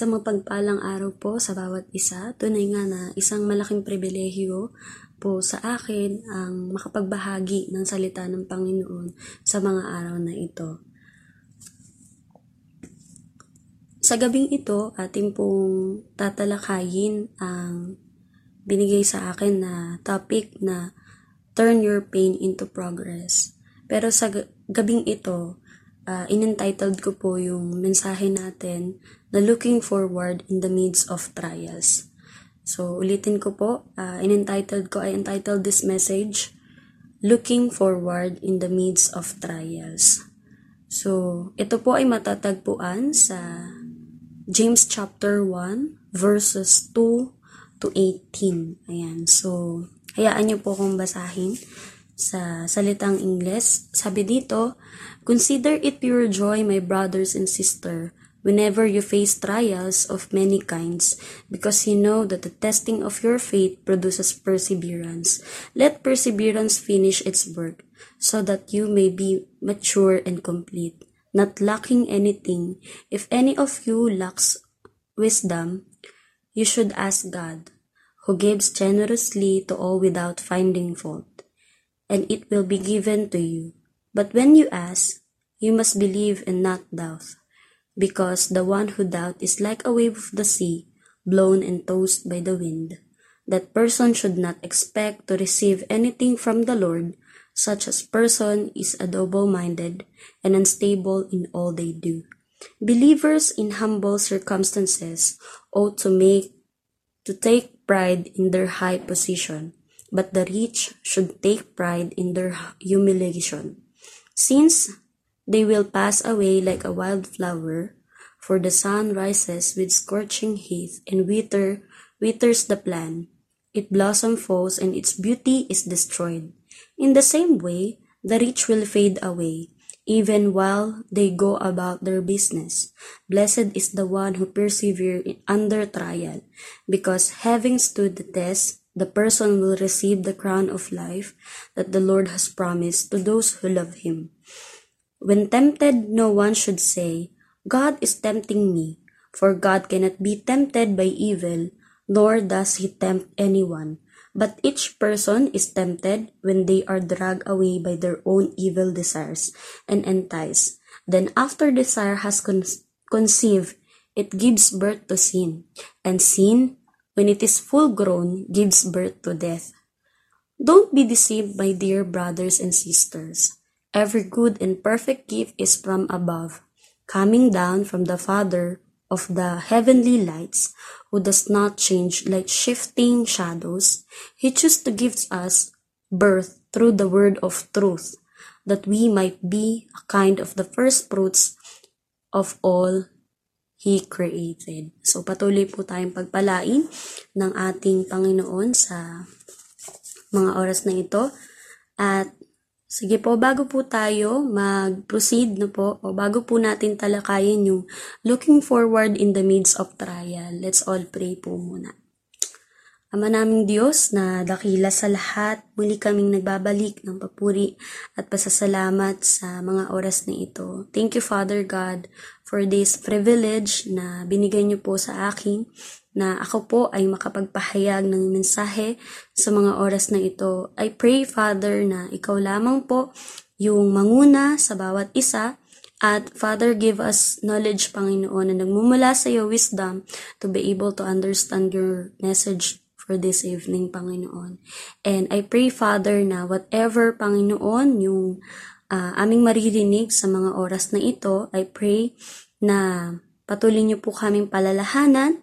Sa mapagpalang araw po sa bawat isa, tunay nga na isang malaking pribilehyo po sa akin ang makapagbahagi ng salita ng Panginoon sa mga araw na ito. Sa gabing ito, ating pong tatalakayin ang binigay sa akin na topic na Turn Your Pain into Progress. Pero sa gabing ito, uh, in-entitled ko po yung mensahe natin na looking forward in the midst of trials. So, ulitin ko po, uh, in-entitled ko, I entitled this message, Looking Forward in the Midst of Trials. So, ito po ay matatagpuan sa James chapter 1, verses 2 to 18. Ayan, so, hayaan niyo po akong basahin sa salitang Ingles. Sabi dito, Consider it pure joy, my brothers and sister, whenever you face trials of many kinds, because you know that the testing of your faith produces perseverance. Let perseverance finish its work, so that you may be mature and complete, not lacking anything. If any of you lacks wisdom, you should ask God, who gives generously to all without finding fault and it will be given to you. But when you ask, you must believe and not doubt, because the one who doubts is like a wave of the sea, blown and tossed by the wind. That person should not expect to receive anything from the Lord. Such a person is a double-minded and unstable in all they do. Believers in humble circumstances ought to make to take pride in their high position but the rich should take pride in their humiliation, since they will pass away like a wild flower, for the sun rises with scorching heat and wither, withers the plant. Its blossom falls and its beauty is destroyed. In the same way, the rich will fade away, even while they go about their business. Blessed is the one who perseveres under trial, because having stood the test, the person will receive the crown of life that the Lord has promised to those who love him. When tempted, no one should say, God is tempting me, for God cannot be tempted by evil, nor does he tempt anyone. But each person is tempted when they are dragged away by their own evil desires and enticed. Then after desire has con- conceived, it gives birth to sin, and sin, when it is full grown, gives birth to death. Don't be deceived, my dear brothers and sisters. Every good and perfect gift is from above, coming down from the Father of the heavenly lights, who does not change like shifting shadows. He chose to give us birth through the word of truth, that we might be a kind of the first fruits of all He created. So, patuloy po tayong pagpalain ng ating Panginoon sa mga oras na ito. At, sige po, bago po tayo mag-proceed no po, o bago po natin talakayin yung looking forward in the midst of trial, let's all pray po muna. Ama naming Diyos na dakila sa lahat, muli kaming nagbabalik ng papuri at pasasalamat sa mga oras na ito. Thank you Father God for this privilege na binigay niyo po sa akin na ako po ay makapagpahayag ng mensahe sa mga oras na ito. I pray Father na ikaw lamang po yung manguna sa bawat isa at Father, give us knowledge, Panginoon, na nagmumula sa iyo wisdom to be able to understand your message for this evening, Panginoon. And I pray, Father, na whatever, Panginoon, yung uh, aming maririnig sa mga oras na ito, I pray na patuloy niyo po kaming palalahanan.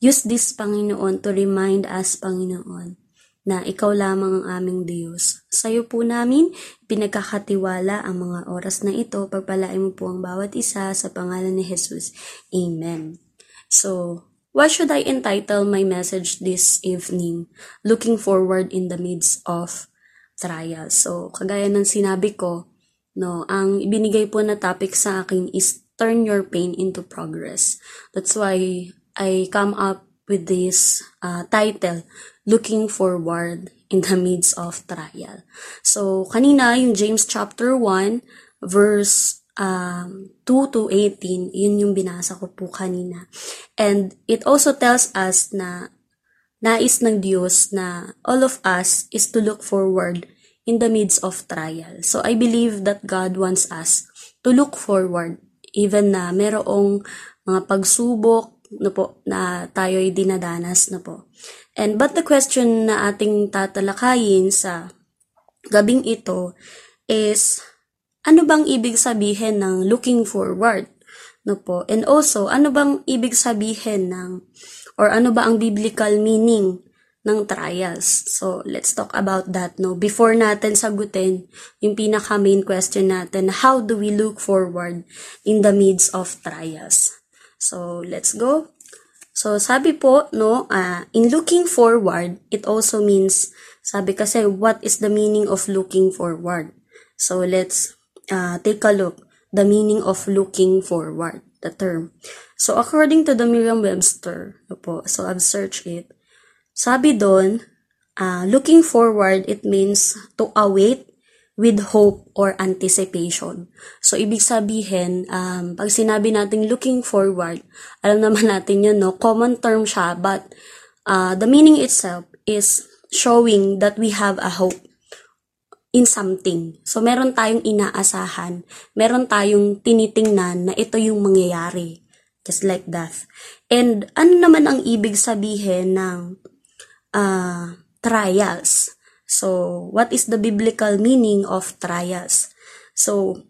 Use this, Panginoon, to remind us, Panginoon, na ikaw lamang ang aming Diyos. Sa iyo po namin, pinagkakatiwala ang mga oras na ito. Pagpalain mo po ang bawat isa sa pangalan ni Jesus. Amen. So, What should I entitle my message this evening? Looking forward in the midst of trials. So, kagaya ng sinabi ko, no, ang ibinigay po na topic sa akin is turn your pain into progress. That's why I come up with this uh, title, Looking Forward in the Midst of Trial. So, kanina, yung James chapter 1, verse um, 2 to 18, yun yung binasa ko po kanina. And it also tells us na nais ng Diyos na all of us is to look forward in the midst of trial. So I believe that God wants us to look forward even na merong mga pagsubok no po, na tayo'y dinadanas na po. And but the question na ating tatalakayin sa gabing ito is ano bang ibig sabihin ng looking forward? No po. And also, ano bang ibig sabihin ng or ano ba ang biblical meaning ng trials? So, let's talk about that no. Before natin sagutin yung pinaka main question natin, how do we look forward in the midst of trials? So, let's go. So, sabi po, no, uh, in looking forward, it also means, sabi kasi, what is the meaning of looking forward? So, let's uh, take a look. The meaning of looking forward, the term. So, according to the Merriam-Webster, no po, so I've searched it, sabi doon, uh, looking forward, it means to await with hope or anticipation. So, ibig sabihin, um, pag sinabi natin looking forward, alam naman natin yun, no? Common term siya, but uh, the meaning itself is showing that we have a hope in something. So, meron tayong inaasahan, meron tayong tinitingnan na ito yung mangyayari. Just like that. And ano naman ang ibig sabihin ng uh, trials? So, what is the biblical meaning of trials? So,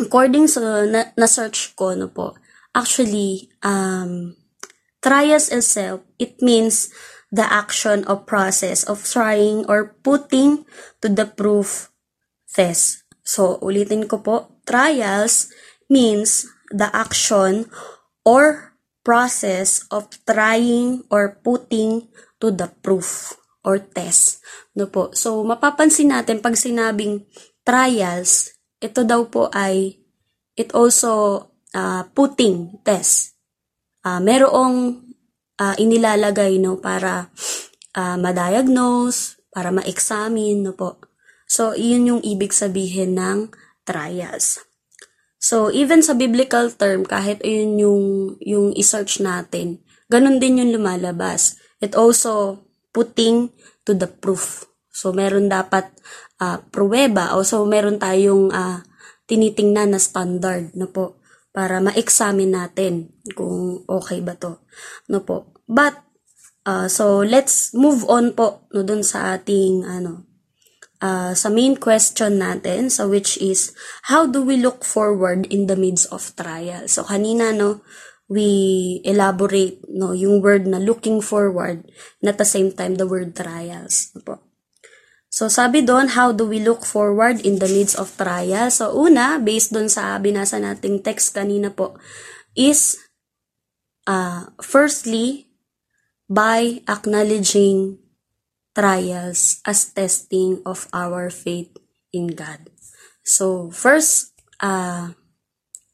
according sa na, na-search ko, no po, actually, um, trials itself, it means the action or process of trying or putting to the proof test. So, ulitin ko po, trials means the action or process of trying or putting to the proof or test. No po. So, mapapansin natin pag sinabing trials, ito daw po ay it also uh, putting test. Uh, merong uh, inilalagay no para uh, ma-diagnose, para ma-examine no po. So, iyon yung ibig sabihin ng trials. So, even sa biblical term, kahit ayun yung, yung i-search natin, ganun din yung lumalabas. It also putting to the proof. So, meron dapat uh, pruweba o so meron tayong uh, tinitingnan na standard no po para ma-examine natin kung okay ba to. No po? But uh, so let's move on po no dun sa ating ano uh, sa main question natin so which is how do we look forward in the midst of trial? So kanina no we elaborate no yung word na looking forward and at the same time the word trials po. So sabi doon how do we look forward in the midst of trials? So una based doon sa binasa nating text kanina po is uh, firstly by acknowledging trials as testing of our faith in God. So first uh,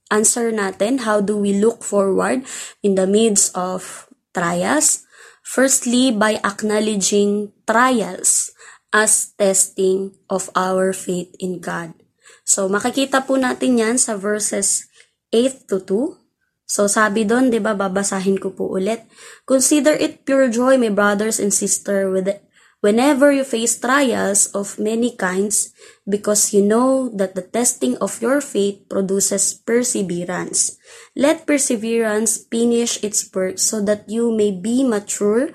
answer natin, how do we look forward in the midst of trials? Firstly, by acknowledging trials as testing of our faith in God. So, makikita po natin yan sa verses 8 to 2. So, sabi doon, di ba, babasahin ko po ulit. Consider it pure joy, my brothers and sisters, with whenever you face trials of many kinds, because you know that the testing of your faith produces perseverance. Let perseverance finish its work so that you may be mature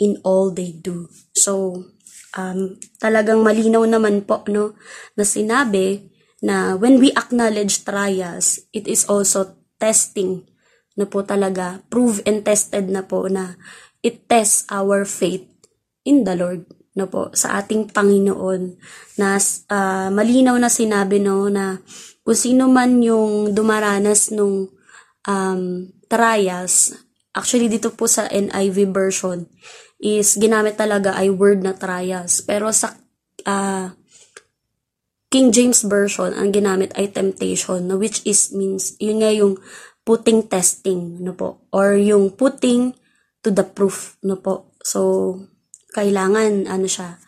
in all they do. So, um, talagang malinaw naman po, no, na sinabi na when we acknowledge trials, it is also testing na po talaga, prove and tested na po na it tests our faith in the Lord no po sa ating Panginoon na uh, malinaw na sinabi no na kung sino man yung dumaranas nung um, trials, actually dito po sa NIV version, is ginamit talaga ay word na trials. Pero sa uh, King James Version, ang ginamit ay temptation, which is means, yun nga yung putting testing, no po, or yung putting to the proof, no po. So, kailangan, ano siya,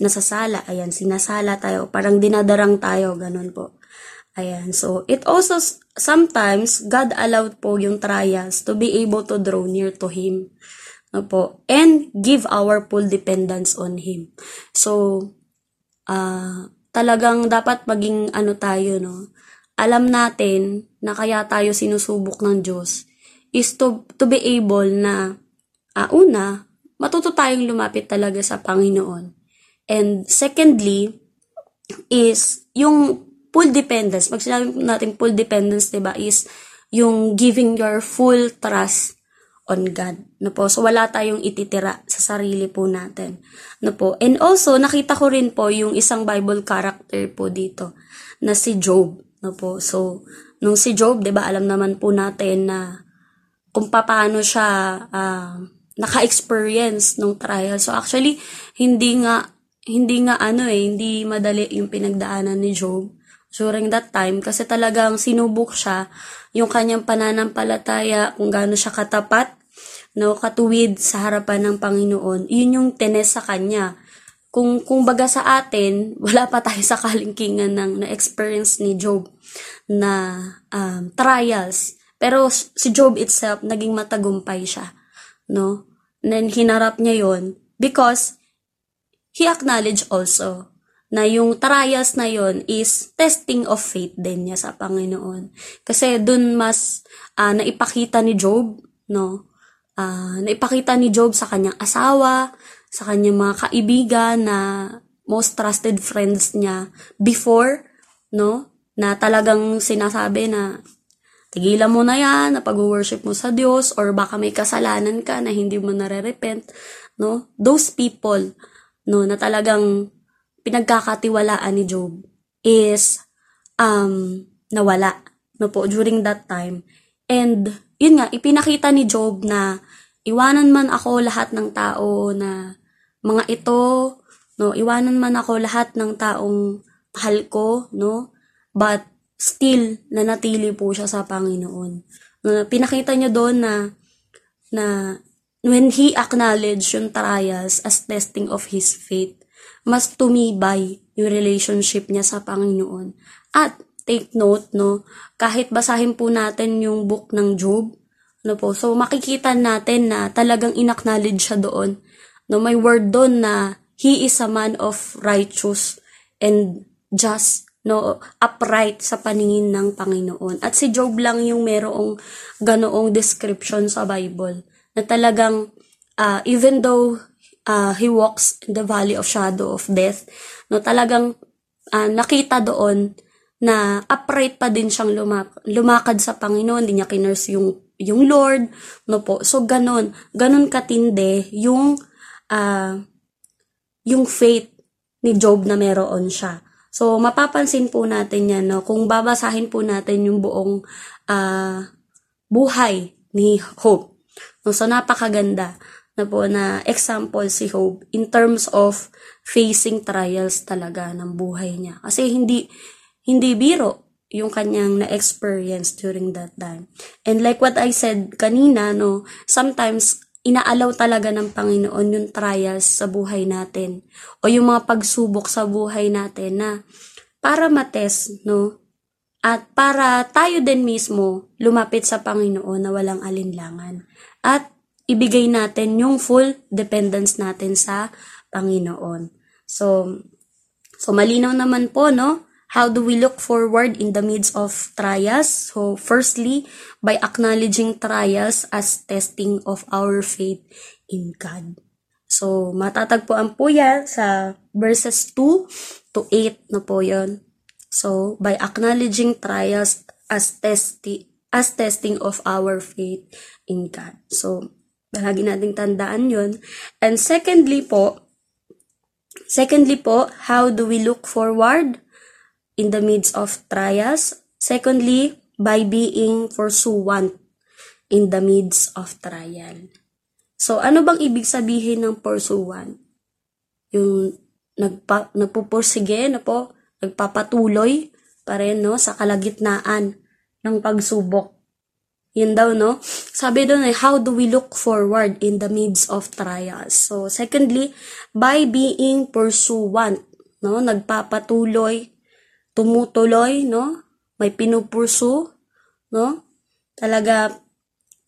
nasasala, ayan, sinasala tayo, parang dinadarang tayo, ganun po. Ayan, so, it also, sometimes, God allowed po yung trials to be able to draw near to Him. No po, and give our full dependence on Him. So, uh, talagang dapat maging ano tayo, no? Alam natin na kaya tayo sinusubok ng Diyos is to, to be able na, uh, una, matuto tayong lumapit talaga sa Panginoon. And secondly, is yung full dependence. Pag sinabi natin full dependence, diba, is yung giving your full trust on God. No po? So, wala tayong ititira sa sarili po natin. No po? And also, nakita ko rin po yung isang Bible character po dito na si Job. No po? So, nung si Job, 'di ba, alam naman po natin na kung paano siya uh, naka-experience nung trial. So, actually, hindi nga hindi nga ano eh, hindi madali yung pinagdaanan ni Job during that time kasi talagang sinubok siya yung kanyang pananampalataya, kung gaano siya katapat no, katuwid sa harapan ng Panginoon, yun yung tenes sa kanya. Kung, kung baga sa atin, wala pa tayo sa kalingkingan ng na-experience ni Job na um, trials. Pero si Job itself, naging matagumpay siya. No? And then, hinarap niya yon because he acknowledged also na yung trials na yon is testing of faith din niya sa Panginoon. Kasi dun mas uh, naipakita ni Job, no, uh, naipakita ni Job sa kanyang asawa, sa kanyang mga kaibigan na most trusted friends niya before, no? Na talagang sinasabi na tigilan mo na yan, na pag-worship mo sa Diyos, or baka may kasalanan ka na hindi mo nare-repent, no? Those people, no, na talagang pinagkakatiwalaan ni Job is um, nawala, no po, during that time. And yun nga, ipinakita ni Job na iwanan man ako lahat ng tao na mga ito, no, iwanan man ako lahat ng taong mahal ko, no, but still, nanatili po siya sa Panginoon. No, pinakita niya doon na, na when he acknowledged yung trials as testing of his faith, mas tumibay yung relationship niya sa Panginoon. At take note, no, kahit basahin po natin yung book ng Job, no po, so makikita natin na talagang inacknowledge siya doon. No, may word doon na he is a man of righteous and just, no, upright sa paningin ng Panginoon. At si Job lang yung merong ganoong description sa Bible na talagang uh, even though uh, he walks in the valley of shadow of death, no, talagang uh, nakita doon na upright pa din siyang lumak- lumakad sa Panginoon, hindi niya kinurse yung, yung Lord, no po. So, ganon, ganon katindi yung, uh, yung faith ni Job na meron siya. So, mapapansin po natin yan, no? Kung babasahin po natin yung buong uh, buhay ni Hope. No? So, napakaganda na po na example si Hope in terms of facing trials talaga ng buhay niya. Kasi hindi, hindi biro yung kanyang na-experience during that time. And like what I said kanina, no, sometimes inaalaw talaga ng Panginoon yung trials sa buhay natin o yung mga pagsubok sa buhay natin na para mates, no, at para tayo din mismo lumapit sa Panginoon na walang alinlangan at ibigay natin yung full dependence natin sa Panginoon. So, so malinaw naman po, no? How do we look forward in the midst of trials? So, firstly, by acknowledging trials as testing of our faith in God. So, matatagpuan po yan sa verses 2 to 8 na po yon. So, by acknowledging trials as testi as testing of our faith in God. So, lagi nating tandaan yon. And secondly po, secondly po, how do we look forward? In the midst of trials. Secondly, by being pursuant in the midst of trial. So, ano bang ibig sabihin ng pursuant? Yung nagpa, nagpupursige, na po, nagpapatuloy pa rin, no, sa kalagitnaan ng pagsubok. Yun daw, no? Sabi doon ay, how do we look forward in the midst of trials? So, secondly, by being pursuant, no? Nagpapatuloy, tumutuloy, no? May pinupursu, no? Talaga,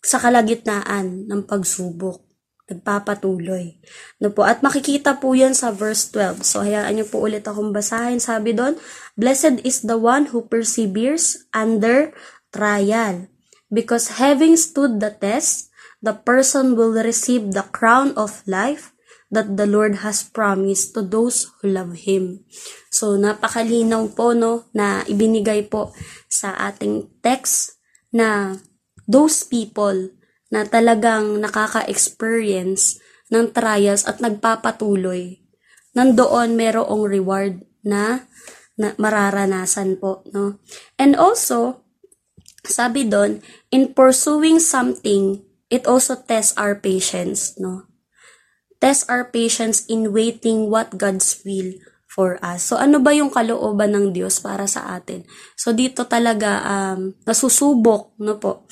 sa kalagitnaan ng pagsubok. Nagpapatuloy. No po? At makikita po yan sa verse 12. So, hayaan niyo po ulit akong basahin. Sabi doon, Blessed is the one who perseveres under trial. Because having stood the test, the person will receive the crown of life that the Lord has promised to those who love Him. So, napakalinaw po, no, na ibinigay po sa ating text na those people na talagang nakaka-experience ng trials at nagpapatuloy, nandoon merong reward na, na mararanasan po, no? And also, sabi doon, in pursuing something, it also tests our patience, no? Test our patience in waiting what God's will for us. So, ano ba yung kalooban ng Diyos para sa atin? So, dito talaga um, nasusubok, no po,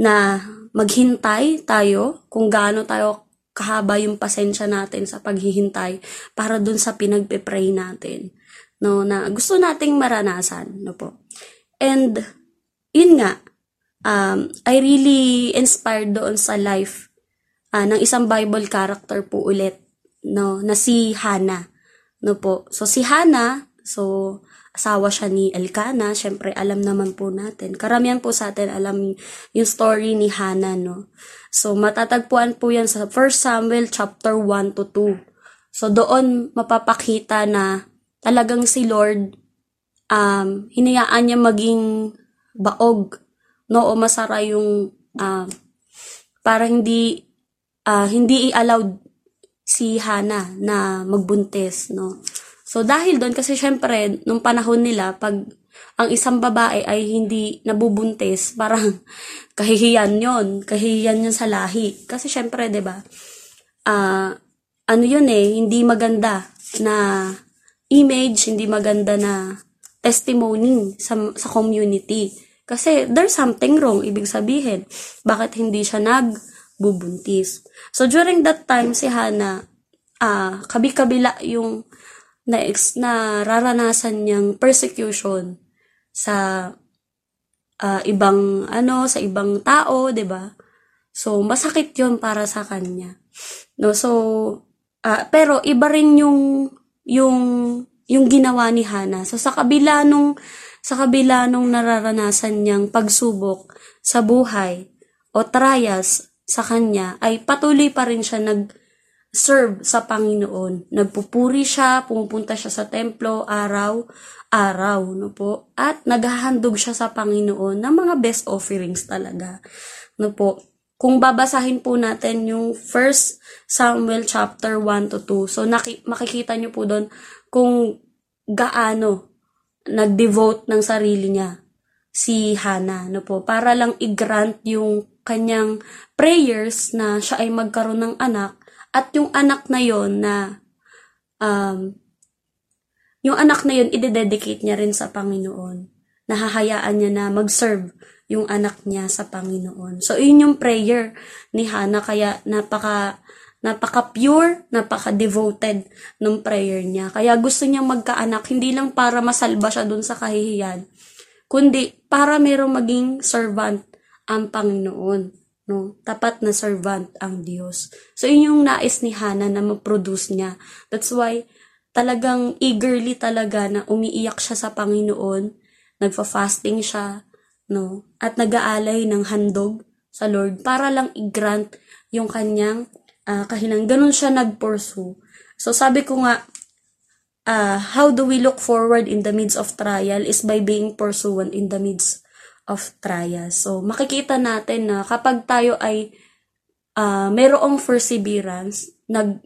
na maghintay tayo kung gaano tayo kahaba yung pasensya natin sa paghihintay para dun sa pinagpe-pray natin. No, na gusto nating maranasan, no po. And, yun nga, um, I really inspired doon sa life uh, ng isang Bible character po ulit, no, na si Hannah No po. So, si Hana, so, asawa siya ni Elkanah, syempre alam naman po natin. Karamihan po sa atin alam yung story ni Hana, no. So, matatagpuan po yan sa 1 Samuel chapter 1 to 2. So, doon mapapakita na talagang si Lord, um, hinayaan niya maging baog, no, o masara yung, uh, para hindi, uh, hindi i-allowed si Hana na magbuntis, no? So, dahil doon, kasi syempre, nung panahon nila, pag ang isang babae ay hindi nabubuntis, parang kahihiyan yon kahihiyan yon sa lahi. Kasi syempre, ba, uh, ano yun eh, hindi maganda na image, hindi maganda na testimony sa, sa community. Kasi there's something wrong, ibig sabihin. Bakit hindi siya nag bubuntis. So, during that time, si Hana, uh, kabi-kabila yung na, na raranasan niyang persecution sa uh, ibang ano sa ibang tao, 'di ba? So masakit 'yon para sa kanya. No, so uh, pero iba rin yung yung yung ginawa ni Hana. So sa kabila nung sa kabila nung nararanasan niyang pagsubok sa buhay o trials sa kanya ay patuloy pa rin siya nag-serve sa Panginoon. Nagpupuri siya, pumupunta siya sa templo araw-araw, no po? At naghahandog siya sa Panginoon ng mga best offerings talaga, no po? Kung babasahin po natin yung 1 Samuel chapter 1 to 2, so naki- makikita niyo po doon kung gaano nag-devote ng sarili niya si Hana, no po, para lang i-grant yung kanyang prayers na siya ay magkaroon ng anak at yung anak na yon na um, yung anak na yon ide-dedicate niya rin sa Panginoon. Nahahayaan niya na mag-serve yung anak niya sa Panginoon. So, yun yung prayer ni Hannah. Kaya, napaka, napaka-pure, napaka-devoted ng prayer niya. Kaya gusto niyang magkaanak, hindi lang para masalba siya dun sa kahihiyan, kundi para merong maging servant ang Panginoon. No? Tapat na servant ang Diyos. So, yun yung nais ni Hannah na ma-produce niya. That's why, talagang eagerly talaga na umiiyak siya sa Panginoon, nagfa-fasting siya, no? At nag-aalay ng handog sa Lord para lang i-grant yung kanyang uh, kahinang. Ganun siya nag-pursue. So, sabi ko nga, uh, how do we look forward in the midst of trial is by being pursuant in the midst of trials. So, makikita natin na kapag tayo ay uh, mayroong perseverance, nag,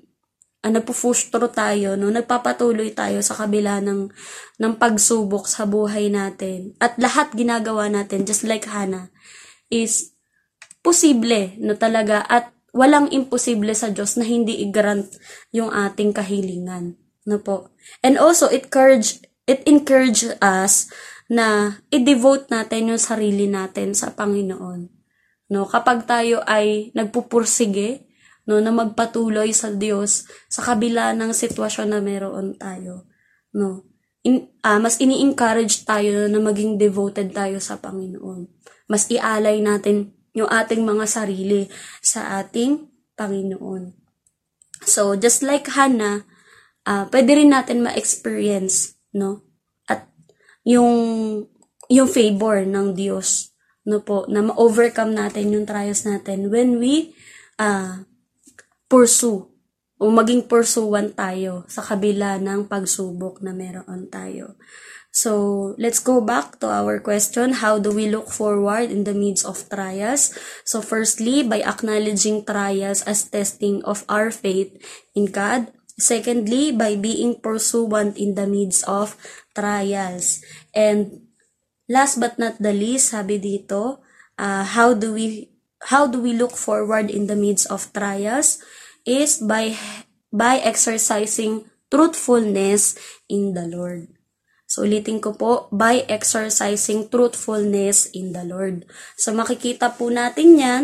uh, nagpo-push through tayo, no? Nagpapatuloy tayo sa kabila ng, ng pagsubok sa buhay natin. At lahat ginagawa natin, just like Hannah, is posible, no talaga. At walang imposible sa Diyos na hindi i-grant yung ating kahilingan. No po. And also, it encourage, it encourage us na i-devote natin yung sarili natin sa Panginoon. No, kapag tayo ay nagpupursige, no, na magpatuloy sa Diyos sa kabila ng sitwasyon na meron tayo, no. In, uh, mas ini-encourage tayo na maging devoted tayo sa Panginoon. Mas ialay natin yung ating mga sarili sa ating Panginoon. So, just like Hannah, uh, pwede rin natin ma-experience, no? Yung, yung favor ng Diyos, no po, na ma-overcome natin yung trials natin when we uh, pursue o maging pursuant tayo sa kabila ng pagsubok na meron tayo. So, let's go back to our question. How do we look forward in the midst of trials? So, firstly, by acknowledging trials as testing of our faith in God. Secondly, by being pursuant in the midst of trials. And last but not the least, sabi dito, uh, how do we how do we look forward in the midst of trials? is by by exercising truthfulness in the Lord. So, ulitin ko po, by exercising truthfulness in the Lord. So, makikita po natin yan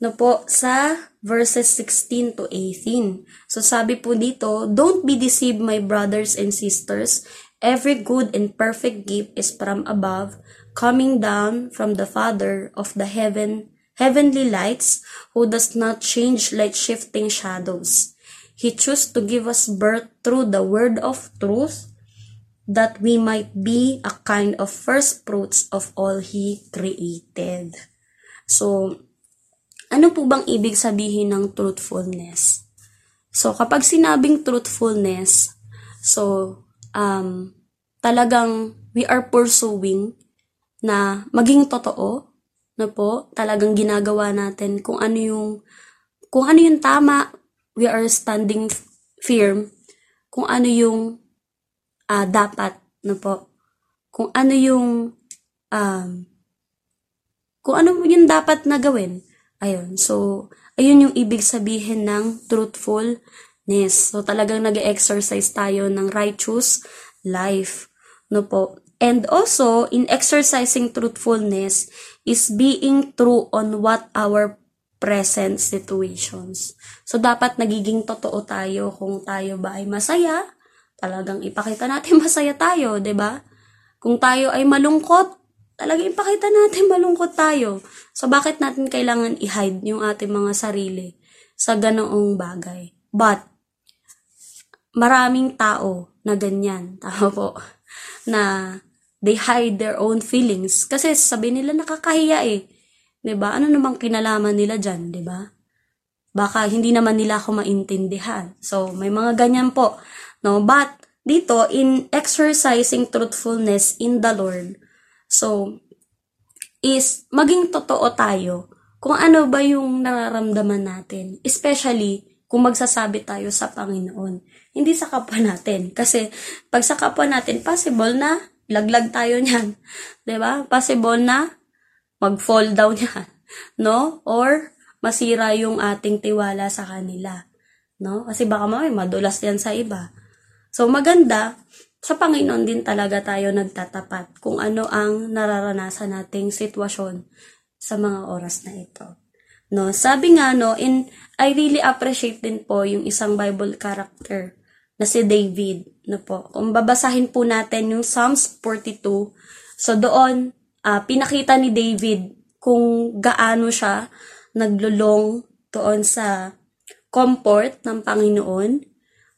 no po, sa verses 16 to 18. So, sabi po dito, Don't be deceived, my brothers and sisters. Every good and perfect gift is from above, coming down from the Father of the heaven heavenly lights, who does not change like shifting shadows. He chose to give us birth through the word of truth, that we might be a kind of first fruits of all He created. So, ano po bang ibig sabihin ng truthfulness? So, kapag sinabing truthfulness, so, um, talagang we are pursuing na maging totoo na po talagang ginagawa natin kung ano yung kung ano yung tama we are standing firm kung ano yung uh, dapat na po kung ano yung um, kung ano yung dapat na gawin. Ayun so ayun yung ibig sabihin ng truthfulness. So talagang nag-exercise tayo ng righteous life no po? And also, in exercising truthfulness is being true on what our present situations. So, dapat nagiging totoo tayo kung tayo ba ay masaya, talagang ipakita natin masaya tayo, 'di ba? Kung tayo ay malungkot, talagang ipakita natin malungkot tayo. So, bakit natin kailangan i-hide yung ating mga sarili sa ganoong bagay? But, maraming tao na ganyan, tao po, na they hide their own feelings. Kasi sabi nila nakakahiya eh. 'Di ba? Ano namang kinalaman nila diyan, 'di ba? Baka hindi naman nila ako maintindihan. So, may mga ganyan po. No, but dito in exercising truthfulness in the Lord. So, is maging totoo tayo kung ano ba yung nararamdaman natin. Especially kung magsasabi tayo sa Panginoon. Hindi sa kapwa natin. Kasi pag sa kapwa natin, possible na laglag tayo niyan. ba? Possible na mag-fall down yan, no? Or masira yung ating tiwala sa kanila, no? Kasi baka mamay madulas yan sa iba. So maganda sa Panginoon din talaga tayo nagtatapat kung ano ang nararanasan nating sitwasyon sa mga oras na ito. No, sabi nga no, in I really appreciate din po yung isang Bible character na si David. No po. Kung babasahin po natin yung Psalms 42, so doon, uh, pinakita ni David kung gaano siya naglulong doon sa comfort ng Panginoon,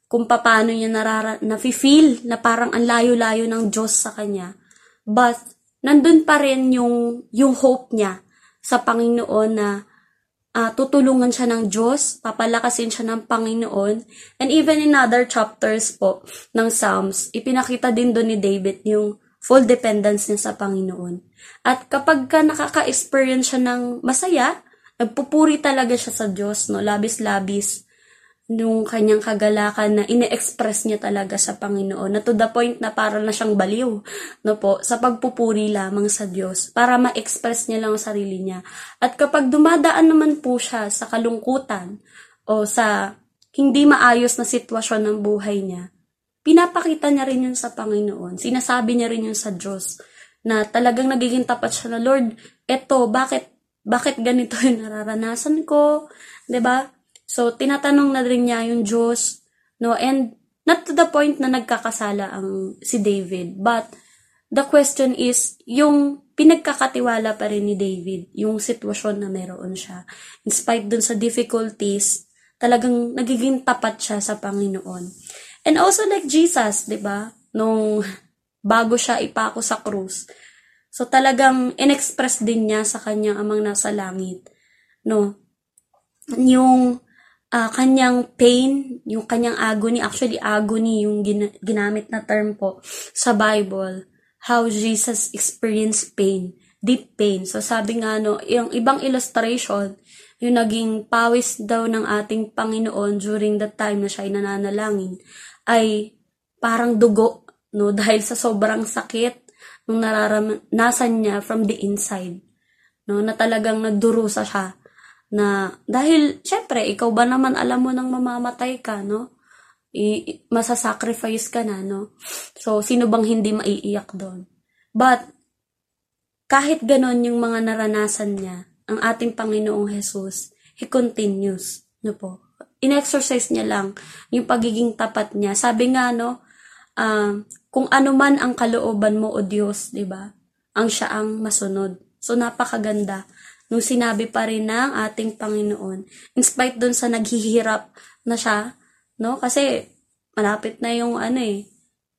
kung paano niya narara, nafe-feel na parang ang layo-layo ng Diyos sa kanya. But, nandun pa rin yung, yung hope niya sa Panginoon na uh, tutulungan siya ng Diyos, papalakasin siya ng Panginoon. And even in other chapters po ng Psalms, ipinakita din doon ni David yung full dependence niya sa Panginoon. At kapag ka nakaka-experience siya ng masaya, nagpupuri talaga siya sa Diyos, no? labis-labis. Nung kanyang kagalakan na ine-express niya talaga sa Panginoon na to the point na para na siyang baliw no po sa pagpupuri lamang sa Diyos para ma-express niya lang ang sarili niya. At kapag dumadaan naman po siya sa kalungkutan o sa hindi maayos na sitwasyon ng buhay niya pinapakita niya rin yun sa Panginoon. Sinasabi niya rin yun sa Diyos na talagang nagiging tapat siya na Lord eto bakit bakit ganito yung nararanasan ko? 'di ba So, tinatanong na rin niya yung Diyos, no? And not to the point na nagkakasala ang si David, but the question is, yung pinagkakatiwala pa rin ni David, yung sitwasyon na meron siya. In spite dun sa difficulties, talagang nagiging tapat siya sa Panginoon. And also like Jesus, 'di ba? Nung bago siya ipako sa krus. So talagang inexpress din niya sa kanyang amang nasa langit, no? Yung uh, kanyang pain, yung kanyang agony, actually agony yung gina- ginamit na term po sa Bible, how Jesus experienced pain, deep pain. So sabi nga no, yung ibang illustration, yung naging pawis daw ng ating Panginoon during the time na siya ay nananalangin, ay parang dugo, no, dahil sa sobrang sakit nung nararanasan niya from the inside, no, na talagang nagdurusa siya na dahil syempre ikaw ba naman alam mo nang mamamatay ka no? I, masasacrifice ka na no? So sino bang hindi maiiyak doon? But kahit ganon yung mga naranasan niya ang ating Panginoong Jesus he continues no po? In-exercise niya lang yung pagiging tapat niya. Sabi nga no uh, kung ano man ang kalooban mo o Diyos di ba? Ang siya ang masunod. So napakaganda nung sinabi pa rin ng ating Panginoon. In spite dun sa naghihirap na siya, no? Kasi malapit na yung ano eh,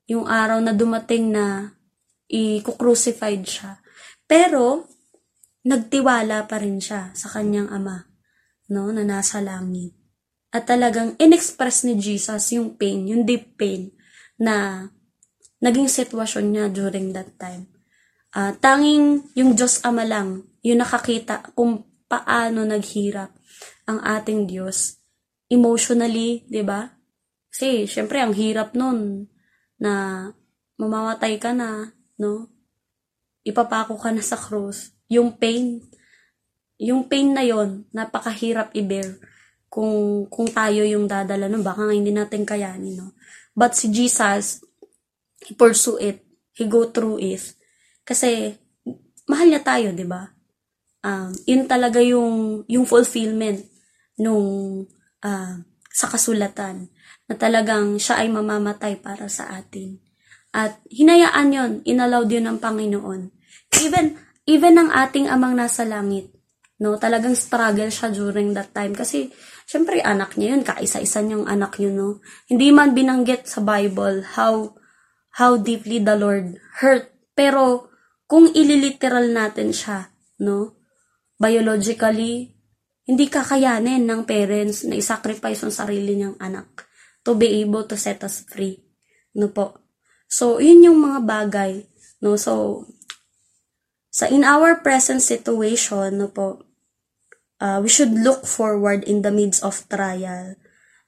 yung araw na dumating na i-crucified siya. Pero, nagtiwala pa rin siya sa kanyang ama, no? Na nasa langit. At talagang inexpress ni Jesus yung pain, yung deep pain na naging sitwasyon niya during that time. Uh, tanging yung Diyos Ama lang yung nakakita kung paano naghirap ang ating Diyos emotionally, 'di ba? Kasi syempre ang hirap nun na mamamatay ka na, no? Ipapako ka na sa cross. Yung pain, yung pain na yon napakahirap i-bear kung kung tayo yung dadala nun, baka nga hindi natin kayanin, no? But si Jesus, he pursue it. He go through it. Kasi mahal niya tayo, 'di ba? Um, yun talaga yung, yung fulfillment nung uh, sa kasulatan na talagang siya ay mamamatay para sa atin. At hinayaan yon, inallowed yun ng Panginoon. Even, even ang ating amang nasa langit, no, talagang struggle siya during that time. Kasi, syempre, anak niya yun, kaisa-isa niyang anak yun, no. Hindi man binanggit sa Bible how, how deeply the Lord hurt. Pero, kung ililiteral natin siya, no, biologically, hindi kakayanin ng parents na isacrifice ang sarili niyang anak to be able to set us free. No po. So, yun yung mga bagay. No? So, sa in our present situation, no po, uh, we should look forward in the midst of trial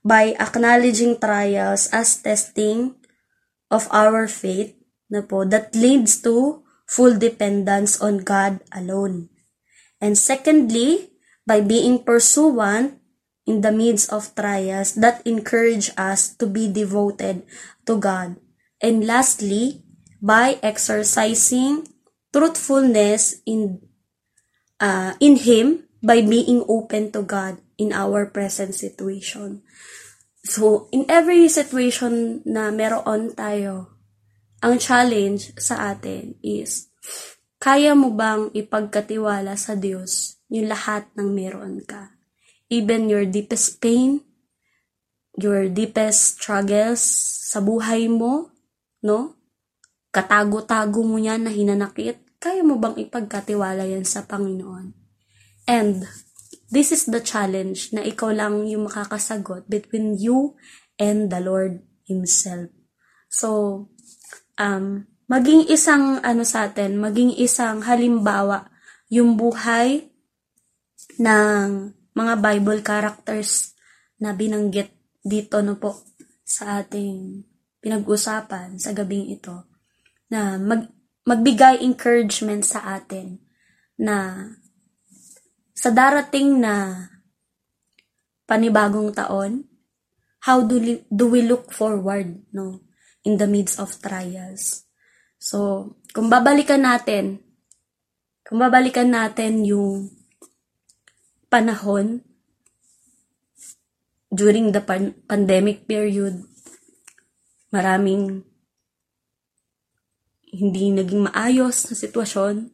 by acknowledging trials as testing of our faith na po, that leads to full dependence on God alone. And secondly, by being pursuant in the midst of trials that encourage us to be devoted to God. And lastly, by exercising truthfulness in uh, in Him by being open to God in our present situation. So, in every situation na meron tayo, ang challenge sa atin is kaya mo bang ipagkatiwala sa Diyos yung lahat ng meron ka? Even your deepest pain, your deepest struggles sa buhay mo, no? Katago-tago mo yan na hinanakit, kaya mo bang ipagkatiwala yan sa Panginoon? And this is the challenge na ikaw lang yung makakasagot between you and the Lord Himself. So, um, maging isang ano sa atin, maging isang halimbawa yung buhay ng mga Bible characters na binanggit dito no po sa ating pinag-usapan sa gabing ito na mag, magbigay encouragement sa atin na sa darating na panibagong taon, how do, do we look forward no in the midst of trials? So, kung babalikan natin, kung babalikan natin yung panahon during the pan- pandemic period, maraming hindi naging maayos na sitwasyon,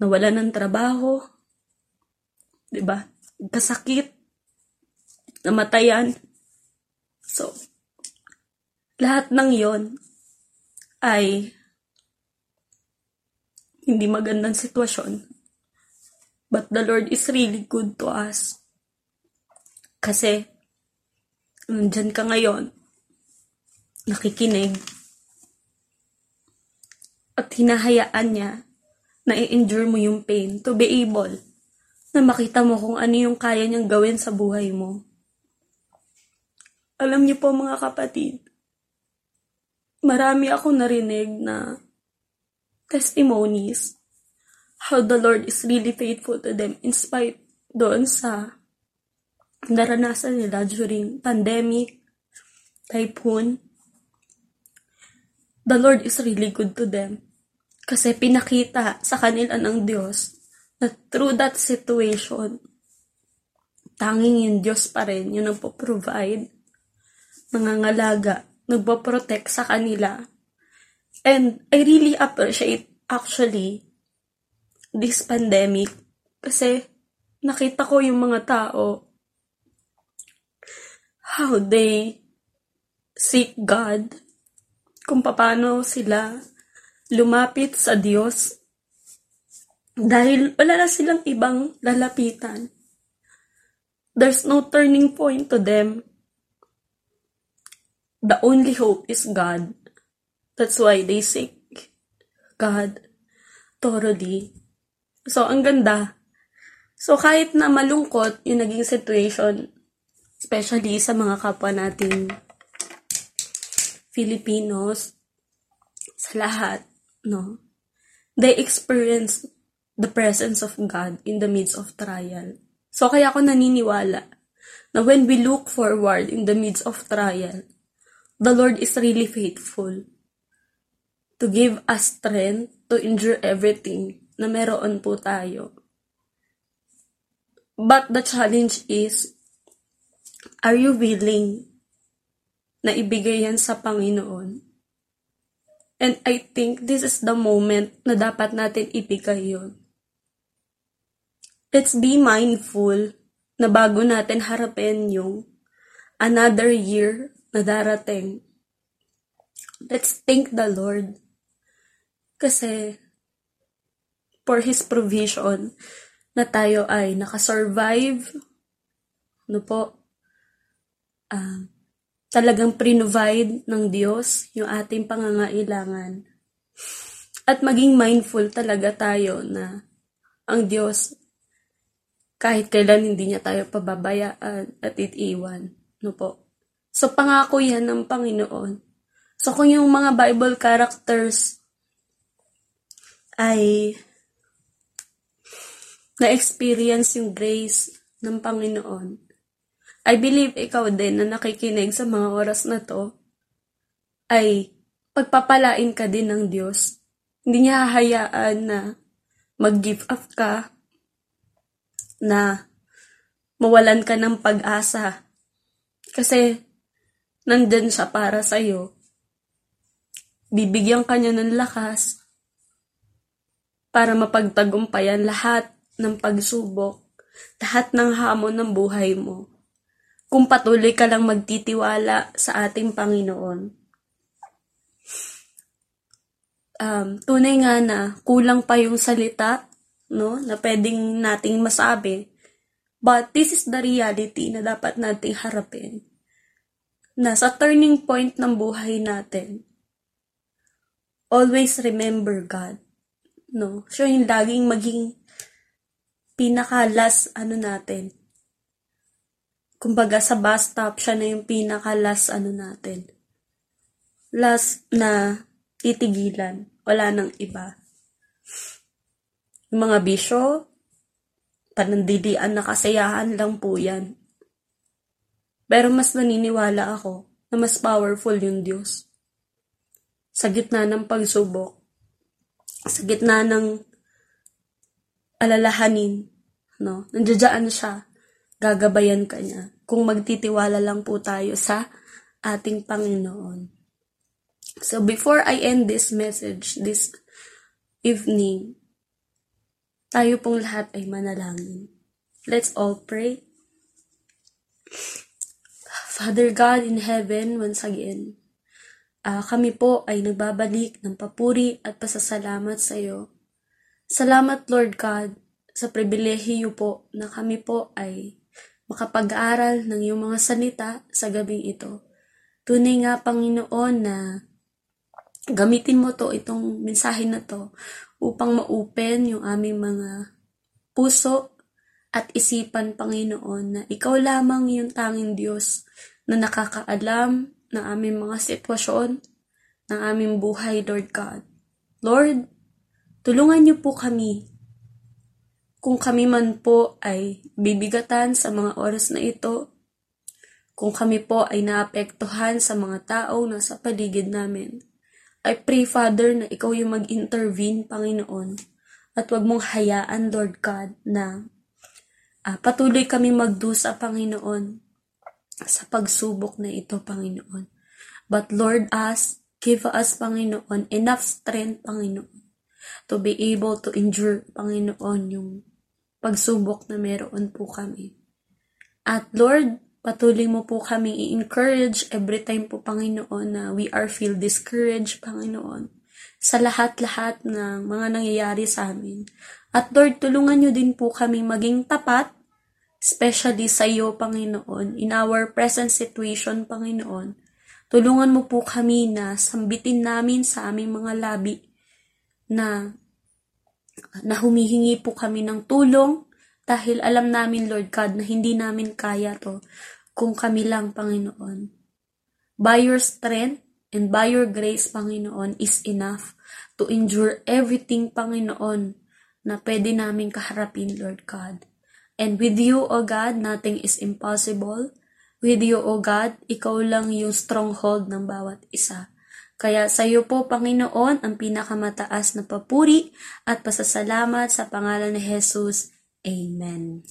nawala ng trabaho, 'di ba? Kasakit, namatayan. So, lahat ng 'yon ay hindi magandang sitwasyon. But the Lord is really good to us. Kasi, nandyan ka ngayon, nakikinig, at hinahayaan niya na i-endure mo yung pain to be able na makita mo kung ano yung kaya niyang gawin sa buhay mo. Alam niyo po mga kapatid, marami ako narinig na testimonies how the Lord is really faithful to them in spite doon sa naranasan nila during pandemic, typhoon. The Lord is really good to them. Kasi pinakita sa kanila ng Diyos na through that situation, tanging yung Diyos pa rin yung nagpo-provide, nangangalaga, nagpo-protect sa kanila. And I really appreciate actually this pandemic kasi nakita ko yung mga tao how they seek God kung paano sila lumapit sa Diyos dahil wala na silang ibang lalapitan. There's no turning point to them. The only hope is God. That's why they seek God thoroughly. So, ang ganda. So, kahit na malungkot yung naging situation, especially sa mga kapwa nating Filipinos, sa lahat, no? They experience the presence of God in the midst of trial. So, kaya ako naniniwala na when we look forward in the midst of trial, the Lord is really faithful to give us strength to endure everything na meron po tayo. But the challenge is, are you willing na ibigay yan sa Panginoon? And I think this is the moment na dapat natin ibigay yun. Let's be mindful na bago natin harapin yung another year na darating. Let's thank the Lord. Kasi for His provision na tayo ay nakasurvive, ano po, uh, talagang provide ng Diyos yung ating pangangailangan. At maging mindful talaga tayo na ang Diyos kahit kailan hindi niya tayo pababayaan at itiwan. No po. So, pangako yan ng Panginoon. So, kung yung mga Bible characters ay na-experience yung grace ng Panginoon, I believe ikaw din na nakikinig sa mga oras na to, ay pagpapalain ka din ng Diyos. Hindi niya hahayaan na mag-give up ka, na mawalan ka ng pag-asa. Kasi, nandyan siya para sa'yo. Bibigyan ka niya ng lakas para mapagtagumpayan lahat ng pagsubok, lahat ng hamon ng buhay mo. Kung patuloy ka lang magtitiwala sa ating Panginoon. Um, tunay nga na kulang pa yung salita no, na pwedeng nating masabi. But this is the reality na dapat nating harapin. Na sa turning point ng buhay natin, always remember God no? Siya yung laging maging pinaka-last ano natin. kumbaga sa bus stop, siya na yung pinaka-last ano natin. Last na titigilan. Wala nang iba. Yung mga bisyo, panandilian na kasayahan lang po yan. Pero mas naniniwala ako na mas powerful yung Diyos. Sa gitna ng pagsubok, sa gitna ng alalahanin, no? Nandiyan siya, gagabayan ka niya. Kung magtitiwala lang po tayo sa ating Panginoon. So before I end this message this evening, tayo pong lahat ay manalangin. Let's all pray. Father God in heaven, once again, uh, kami po ay nagbabalik ng papuri at pasasalamat sa iyo. Salamat Lord God sa pribilehiyo po na kami po ay makapag-aral ng iyong mga salita sa gabing ito. Tunay nga Panginoon na gamitin mo to itong mensahe na to upang ma-open yung aming mga puso at isipan, Panginoon, na ikaw lamang yung tanging Diyos na nakakaalam ng aming mga sitwasyon, ng aming buhay, Lord God. Lord, tulungan niyo po kami kung kami man po ay bibigatan sa mga oras na ito, kung kami po ay naapektuhan sa mga tao na sa paligid namin, I pray, Father, na ikaw yung mag-intervene, Panginoon. At wag mong hayaan, Lord God, na uh, patuloy kami magdusa, Panginoon, sa pagsubok na ito, Panginoon. But Lord, us, give us, Panginoon, enough strength, Panginoon, to be able to endure, Panginoon, yung pagsubok na meron po kami. At Lord, Patuloy mo po kami i-encourage every time po, Panginoon, na we are feel discouraged, Panginoon, sa lahat-lahat ng mga nangyayari sa amin. At Lord, tulungan niyo din po kami maging tapat, especially sa iyo, Panginoon, in our present situation, Panginoon. Tulungan mo po kami na sambitin namin sa aming mga labi na na humihingi po kami ng tulong dahil alam namin, Lord God, na hindi namin kaya to kung kami lang, Panginoon. By your strength and by your grace, Panginoon, is enough to endure everything, Panginoon, na pwede namin kaharapin, Lord God. And with you, O God, nothing is impossible. With you, O God, ikaw lang yung stronghold ng bawat isa. Kaya sa iyo po, Panginoon, ang pinakamataas na papuri at pasasalamat sa pangalan ni Jesus. Amen.